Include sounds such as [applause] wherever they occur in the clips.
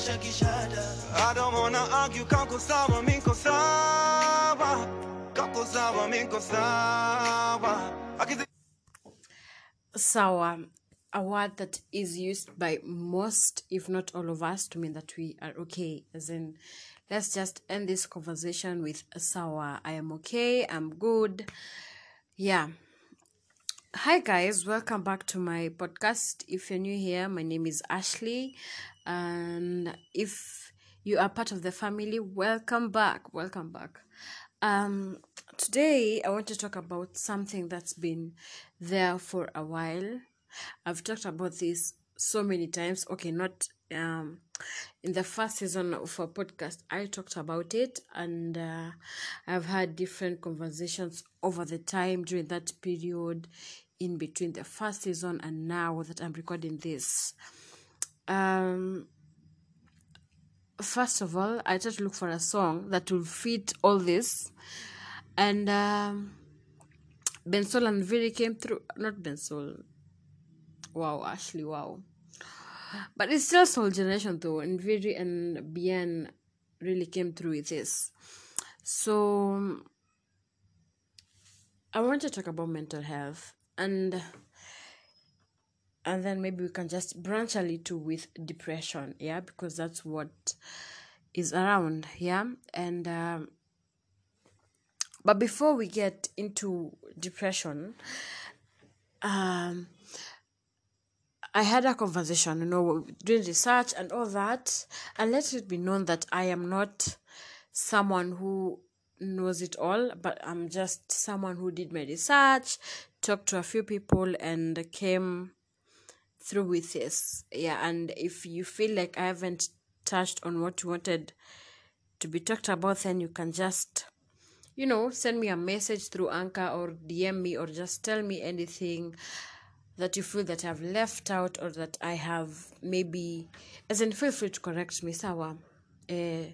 washa kishada I don't wanna argue kako sawa miko sawa kako sawa miko sawa Sawa, a word that is used by most, if not all of us, to mean that we are okay. As in, let's just end this conversation with Sawa. I am okay, I'm good. Yeah. Hi, guys, welcome back to my podcast. If you're new here, my name is Ashley, and if you are part of the family, welcome back. Welcome back. Um, today, I want to talk about something that's been there for a while. I've talked about this so many times. Okay, not um in the first season of a podcast, I talked about it, and uh, I've had different conversations over the time during that period in between the first season and now that I'm recording this. Um, first of all, I tried to look for a song that will fit all this, and um, Bensoul and Nviiri came through. Not Bensoul. Wow, Ashley, wow. But it's still Sol Generation though, and Nviiri and Bien really came through with this. So I want to talk about mental health and and then maybe we can just branch a little with depression, yeah, because that's what is around, yeah, and um, but before we get into depression, um, I had a conversation, you know, doing research and all that, and let it be known that I am not someone who knows it all, but I'm just someone who did my research, talked to a few people, and came through with this. Yeah, and if you feel like I haven't touched on what you wanted to be talked about, then you can just, you know, send me a message through Anchor or DM me or just tell me anything that you feel that I've left out or that I have maybe as in feel free to correct me sawa eh,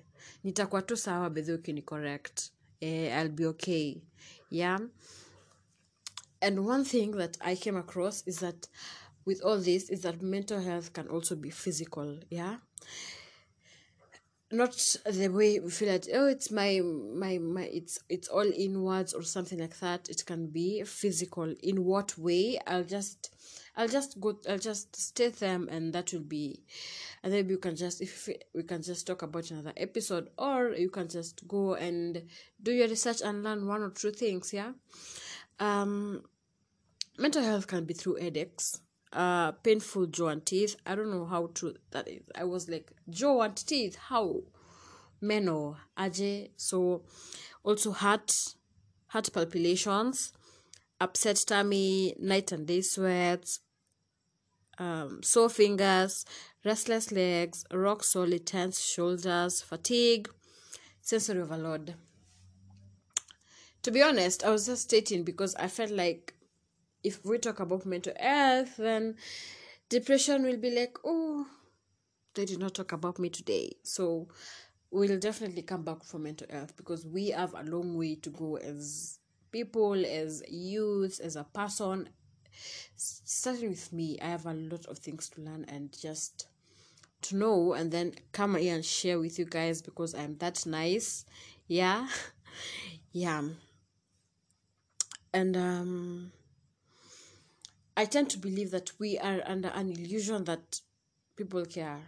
nitakuwa tu sawa bedhi ukini correct eh, I'll be okay yeah? And one thing that I came across is that with all this is that mental health can also be physical yeah not the way we feel that oh it's my my my it's it's all inwards or something like that. It can be physical. In what way? I'll just i'll just go i'll just state them and that will be and then you can just if we can just talk about another episode or you can just go and do your research and learn one or two things yeah? Um mental health can be through headaches uh painful jaw and teeth. I don't know how true that is. I was like jaw and teeth? How? Meno aje so also heart heart palpitations upset tummy night and day sweats um, sore fingers restless legs rock solid tense shoulders fatigue sensory overload. To be honest i was just stating because i felt like if we talk about mental health, then depression will be like, oh, they did not talk about me today. So we'll definitely come back for mental health because we have a long way to go as people, as youths, as a person. Starting with me, I have a lot of things to learn and just to know and then come here and share with you guys because I'm that nice. Yeah. [laughs] yeah. And um I tend to believe that we are under an illusion that people care,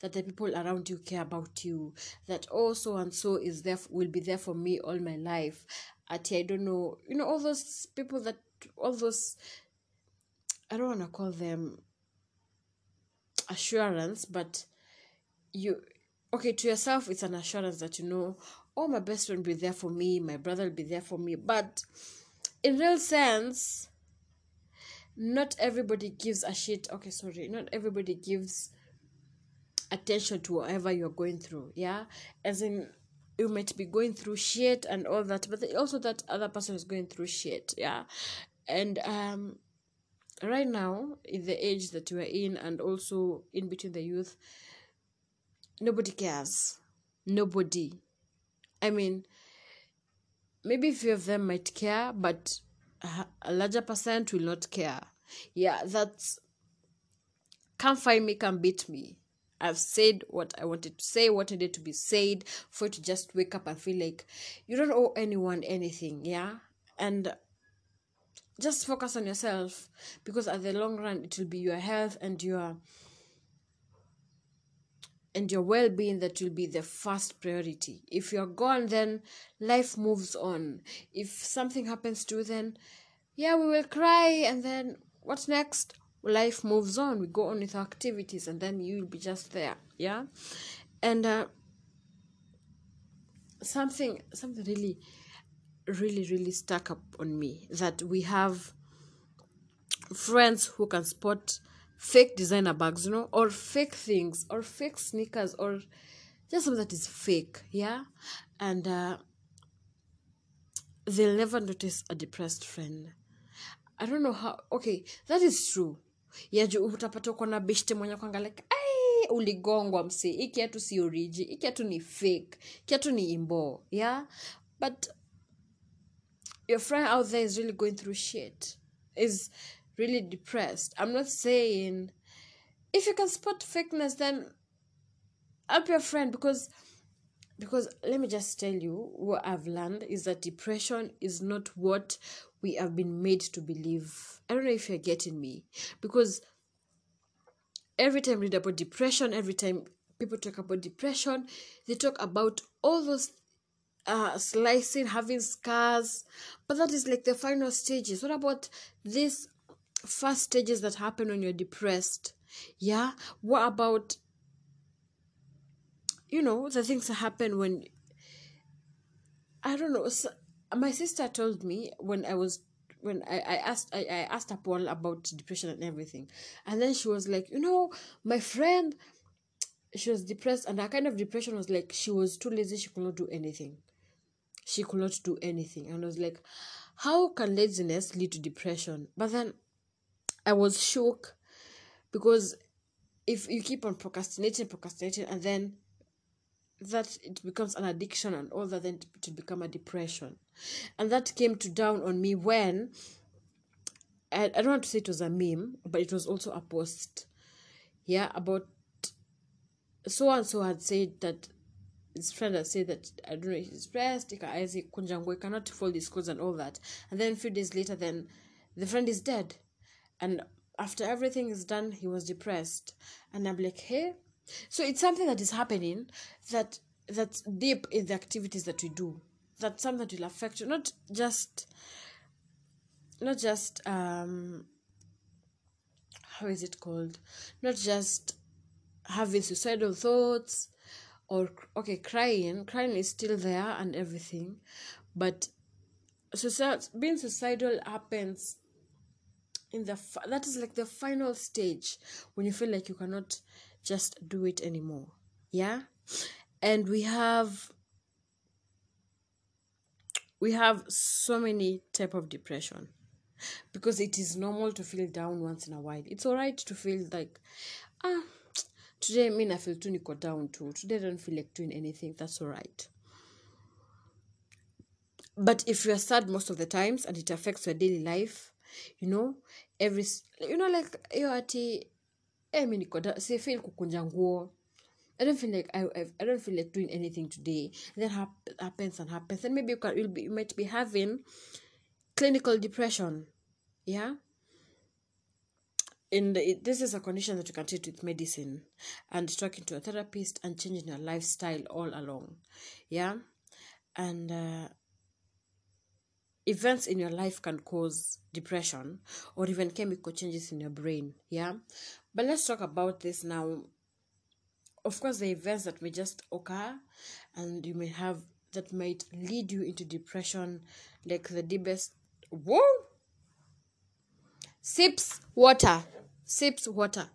that the people around you care about you, that oh so and so is there will be there for me all my life. At I don't know, you know all those people that all those I don't want to call them assurance, but you okay to yourself it's an assurance that you know oh my best friend will be there for me, my brother will be there for me, but in real sense not everybody gives a shit. Okay sorry. Not everybody gives attention to whatever you're going through yeah? As in you might be going through shit and all that but also that other person is going through shit yeah? And um right now in the age that we're in and also in between the youth nobody cares. Nobody. I mean maybe a few of them might care but a larger percent will not care yeah that's come find me come beat me I've said what I wanted to say, what needed to be said, for you to just wake up and feel like you don't owe anyone anything, yeah? And just focus on yourself because at the long run it will be your health and your and your well-being that will be the first priority. If you're gone then life moves on. If something happens to you then yeah we will cry and then what's next? Life moves on. We go on with our activities and then you'll be just there yeah? And uh, something something really really really stuck up on me that we have friends who can spot fake designer bags you know or fake things or fake sneakers or just something that is fake yeah? And uh, they'll never notice a depressed friend. I don't know how okay that is true. Yeah juu utapata uko na beshte mwenye kwanga like "Ai, uligongwa msi hii kiatu si oriji hii kiatu ni fake kiatu ni imbo yeah? But your friend out there is really going through shit. Is really depressed. I'm not saying if you can spot fakeness then help your friend because because let me just tell you what i've learned is that depression is not what we have been made to believe. I don't know if you're getting me. Because every time I read about depression every time people talk about depression they talk about all those uh slicing having scars. But that is like the final stages. What about these first stages that happen when you're depressed yeah? What about you know the things that happen when i don't know so, my sister told me when i was when I, I asked I, I asked Paul about depression and everything and then she was like you know my friend she was depressed and her kind of depression was like she was too lazy she could not do anything. She could not do anything. And I was like how can laziness lead to depression? But then I was shook because if you keep on procrastinating, procrastinating, and then that it becomes an addiction and all that, then will become a depression. And that came to down on me when I, I don't want to say it was a meme, but it was also a post. Yeah, about so and so had said that his friend had said that I don't know he's Kunjango, he cannot fold his clothes and all that. And then a few days later, then the friend is dead. And after everything is done, he was depressed. And I'm like, hey. So it's something that is happening that that's deep in the activities that we do. That's something that will affect you, not just not just um how is it called? Not just having suicidal thoughts or okay crying crying is still there and everything but suicide, being suicidal happens in the that is like the final stage when you feel like you cannot just do it anymore. Yeah? And we have we have so many type of depression. Because it is normal to feel down once in a while. It's all right to feel like ah today I mean i feel too niko down too. Today i don't feel like doing anything. That's all right but if you're sad most of the times and it affects your daily life you know every you know like hiyo ati eh, mi niko si feel kukunja nguo I don't feel like I, I I don't feel like doing anything today. And then hap- happens and happens. And maybe you can you'll be you might be having clinical depression. Yeah. And it, this is a condition that you can treat with medicine and talking to a therapist and changing your lifestyle all along. Yeah. And uh, events in your life can cause depression or even chemical changes in your brain. Yeah. But let's talk about this now. Of course, the events that may just occur and you may have that might lead you into depression, like the deepest. Whoa! Sips water. Sips water.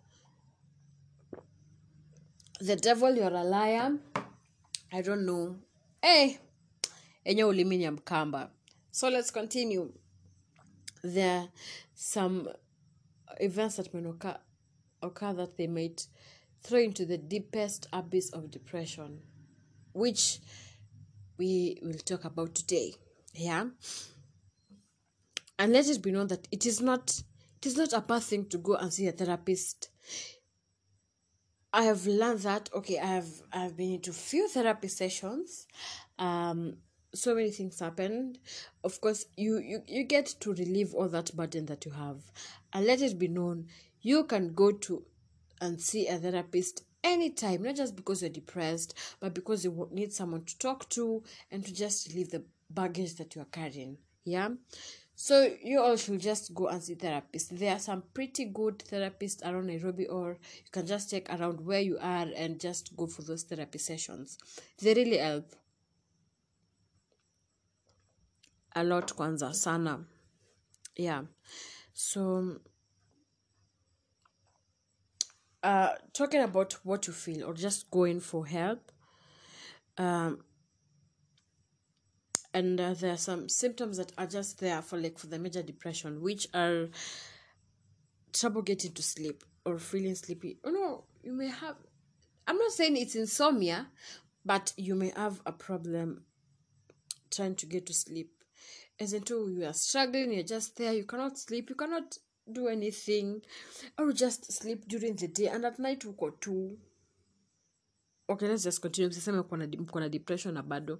The devil, you're a liar. I don't know. Hey! enye ulimi ni so let's continue there are some events that may occur, occur that they might throw into the deepest abyss of depression which we will talk about today yeah and let it be known that it is not it is not a bad thing to go and see a therapist I have learned that okay, I have I've been into few therapy sessions. Um, so many things happened. Of course, you you you get to relieve all that burden that you have, and let it be known you can go to and see a therapist anytime, not just because you're depressed, but because you need someone to talk to and to just relieve the baggage that you are carrying. Yeah. So you all should just go and see therapists. There are some pretty good therapists around Nairobi, or you can just check around where you are and just go for those therapy sessions. They really help a lot kwanza sana. Yeah. So uh talking about what you feel or just going for help um and uh, there are some symptoms that are just there for like for the major depression which are trouble getting to sleep or feeling sleepy oh no you may have i'm not saying it's insomnia but you may have a problem trying to get to sleep as into you are struggling you're just there you cannot sleep you cannot do anything. Or just sleep during the day and at night uko tu. Okay let's just continue. Msiseme mko na- depression na bado.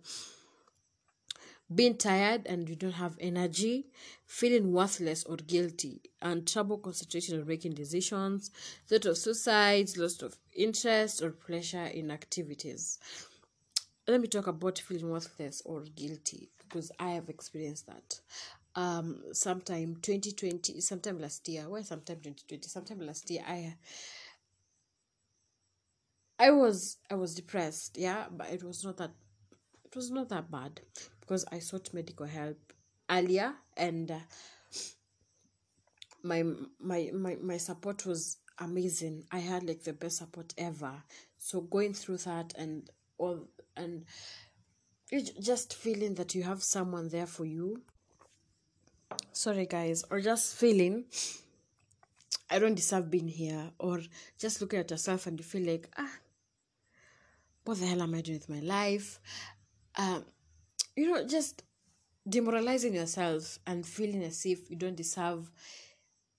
Being tired and you don't have energy, feeling worthless or guilty, and trouble concentrating or making decisions, thought of suicides, loss of interest or pleasure in activities. Let me talk about feeling worthless or guilty because I have experienced that. Um, sometime 2020, sometime last year, well, sometime 2020, sometime last year, I I was I was depressed, yeah, but it was not that it was not that bad because I sought medical help earlier and uh, my my my my support was amazing. I had like the best support ever. So going through that and all and just feeling that you have someone there for you. Sorry guys, or just feeling I don't deserve being here, or just looking at yourself and you feel like ah what the hell am I doing with my life? Um, you know, just demoralizing yourself and feeling as if you don't deserve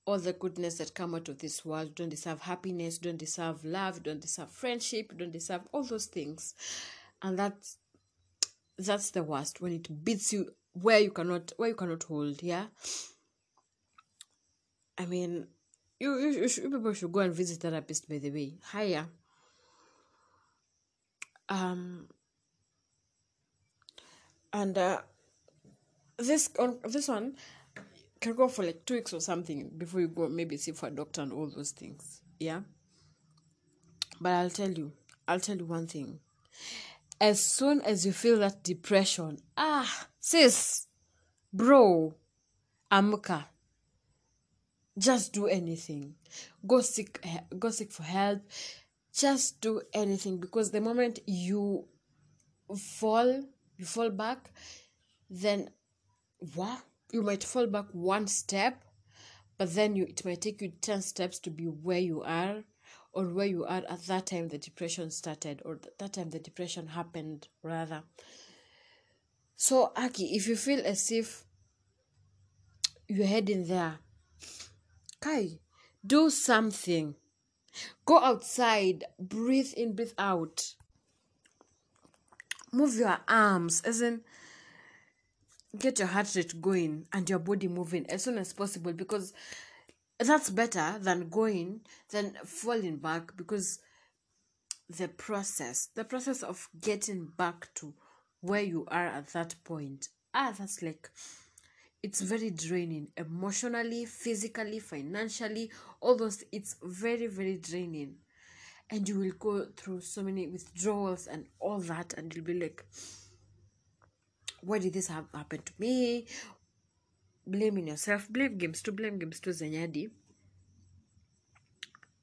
all the goodness that come out of this world. You don't deserve happiness, you don't deserve love, you don't deserve friendship, you don't deserve all those things. And that's that's the worst when it beats you where you cannot where you cannot hold, yeah. I mean you, you, you, should, you people should go and visit therapist by the way. Hiya. Um and uh this on this one can go for like two weeks or something before you go maybe see for a doctor and all those things yeah but i'll tell you i'll tell you one thing as soon as you feel that depression ah sis bro amka just do anything. Go seek go seek for help. Just do anything because the moment you fall you fall back then what you might fall back one step but then you it might take you 10 steps to be where you are or where you are at that time the depression started or th- that time the depression happened rather. So aki if you feel as if you're heading there kai do something. Go outside breathe in breathe out. Move your arms as in get your heart rate going and your body moving as soon as possible because that's better than going than falling back because the process the process of getting back to where you are at that point ah that's like it's very draining emotionally physically financially all those it's very very draining. And you will go through so many withdrawals and all that and you'll be like why did this have happen to me blaming yourself. Blame games to blame games to zenyadi.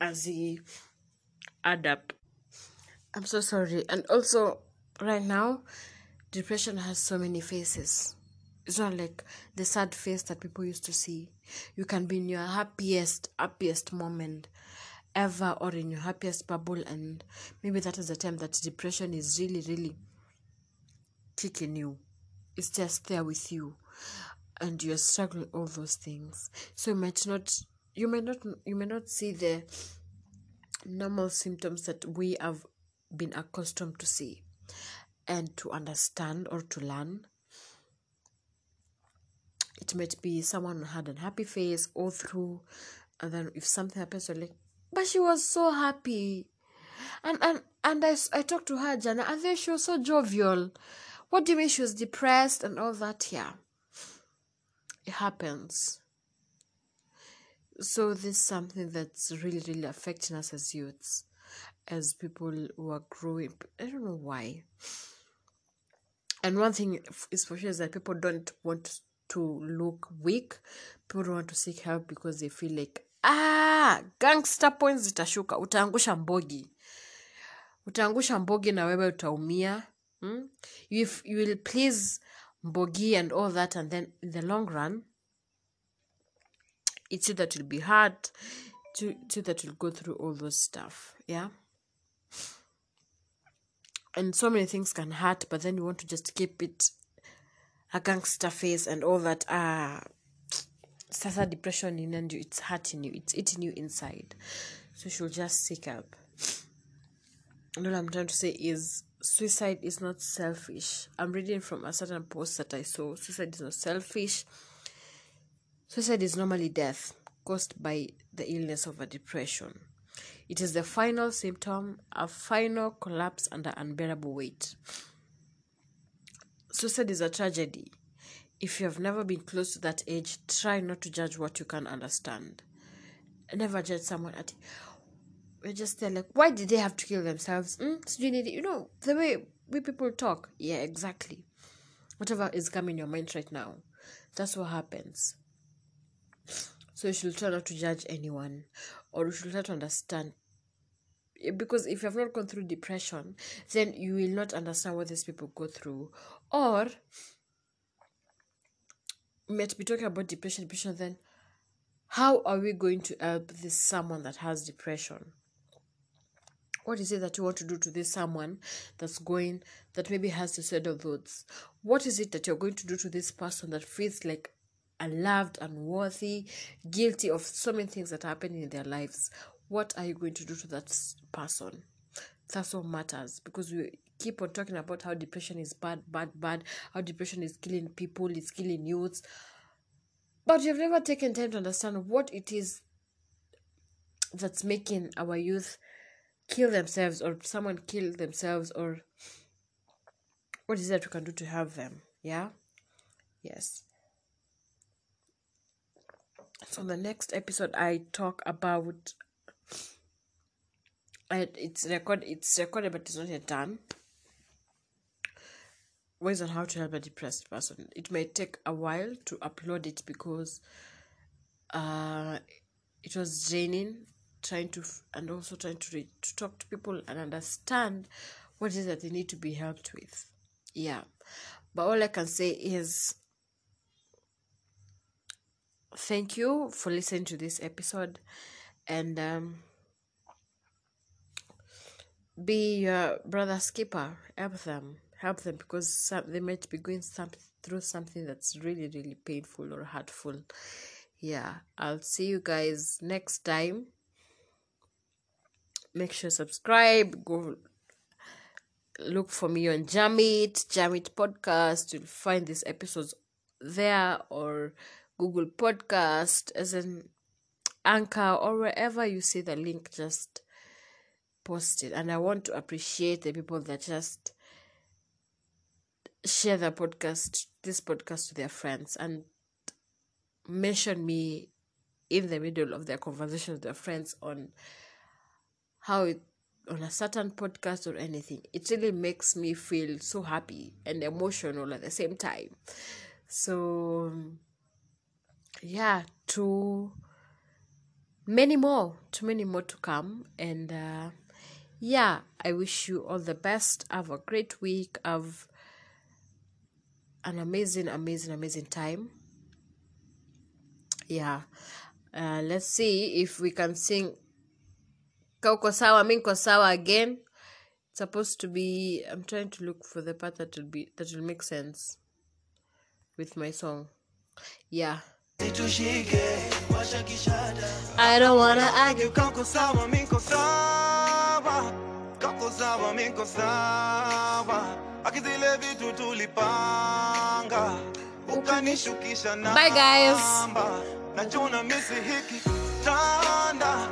As he add up. I'm so sorry. And also right now depression has so many faces. It's not like the sad face that people used to see. You can be in your happiest happiest moment ever or in your happiest bubble and maybe that is the time that depression is really really kicking you. It's just there with you and you're struggling all those things so you might not you may not you may not see the normal symptoms that we have been accustomed to see and to understand or to learn. It might be someone had a happy face all through, and then if something happens, you're like, but she was so happy. And and and I, I talked to her, Jana, and then she was so jovial. What do you mean she was depressed and all that? Yeah. Happens. So this is something that's really, really affecting us as youths, as people who are growing. I don't know why. And one thing is for sure is that people don't want to look weak. People don't want to seek help because they feel like ah, gangster points zitashuka, utaangusha mbogi, utaangusha mbogi na wewe utaumia. Hmm? if you will please mbogi and all that, and then in the long run, it's you that will be hurt, to you that will go through all those stuff. Yeah. And so many things can hurt, but then you want to just keep it a gangster face and all that. Ah, sasa depression in and you, it's hurting you, it's eating you inside. So should just seek help. And all I'm trying to say is suicide is not selfish. I'm reading from a certain post that I saw. Suicide is not selfish. Suicide is normally death caused by the illness of a depression. It is the final symptom, a final collapse under unbearable weight. Suicide is a tragedy. If you have never been close to that age, try not to judge what you can understand. Never judge someone at we're just there like, why did they have to kill themselves? Mm? So you need, you know, the way we people talk. Yeah, exactly. Whatever is coming in your mind right now, that's what happens. So you should try not to judge anyone, or you should try to understand. Because if you have not gone through depression, then you will not understand what these people go through. Or we might be talking about depression, depression, then how are we going to help this someone that has depression? What is it that you want to do to this someone that's going, that maybe has suicidal thoughts? What is it that you're going to do to this person that feels like unloved, unworthy, guilty of so many things that are happening in their lives? What are you going to do to that person? That's what matters because we keep on talking about how depression is bad, bad, bad, how depression is killing people, it's killing youths. But you've never taken time to understand what it is that's making our youth kill themselves or someone kill themselves or what is that we can do to help them? Yeah? Yes. So the next episode i talk about I, it's record it's recorded but it's not yet done. Ways on how to help a depressed person. It may take a while to upload it because uh it was draining trying to and also trying to read, to talk to people and understand what is that they need to be helped with. Yeah. But all i can say is thank you for listening to this episode and um, be your brother's keeper. Help them. Help them because some, they might be going some, through something that's really really painful or hurtful. Yeah. I'll see you guys next time make sure subscribe go look for me on jamit jamit podcast. You'll find these episodes there or google podcast as an anchor or wherever you see the link just post it and i want to appreciate the people that just share the podcast this podcast to their friends and mention me in the middle of their conversation with their friends on how it on a certain podcast or anything it really makes me feel so happy and emotional at the same time. So yeah to many more too many more to come. And uh, yeah i wish you all the best. Have a great week. Have an amazing amazing amazing time. Yeah. Uh, let's see if we can sing kauko sawa minko sawa again. It's supposed to be i'm trying to look for the part that will be that will make sense with my song. Yeah. I don't wanna argue. Kako sawa, miko sawa. sawa miko sawa. Akizile vitu tulipanga. Ukanishukisha Bye, guys. namba. nachuna misi hiki tanda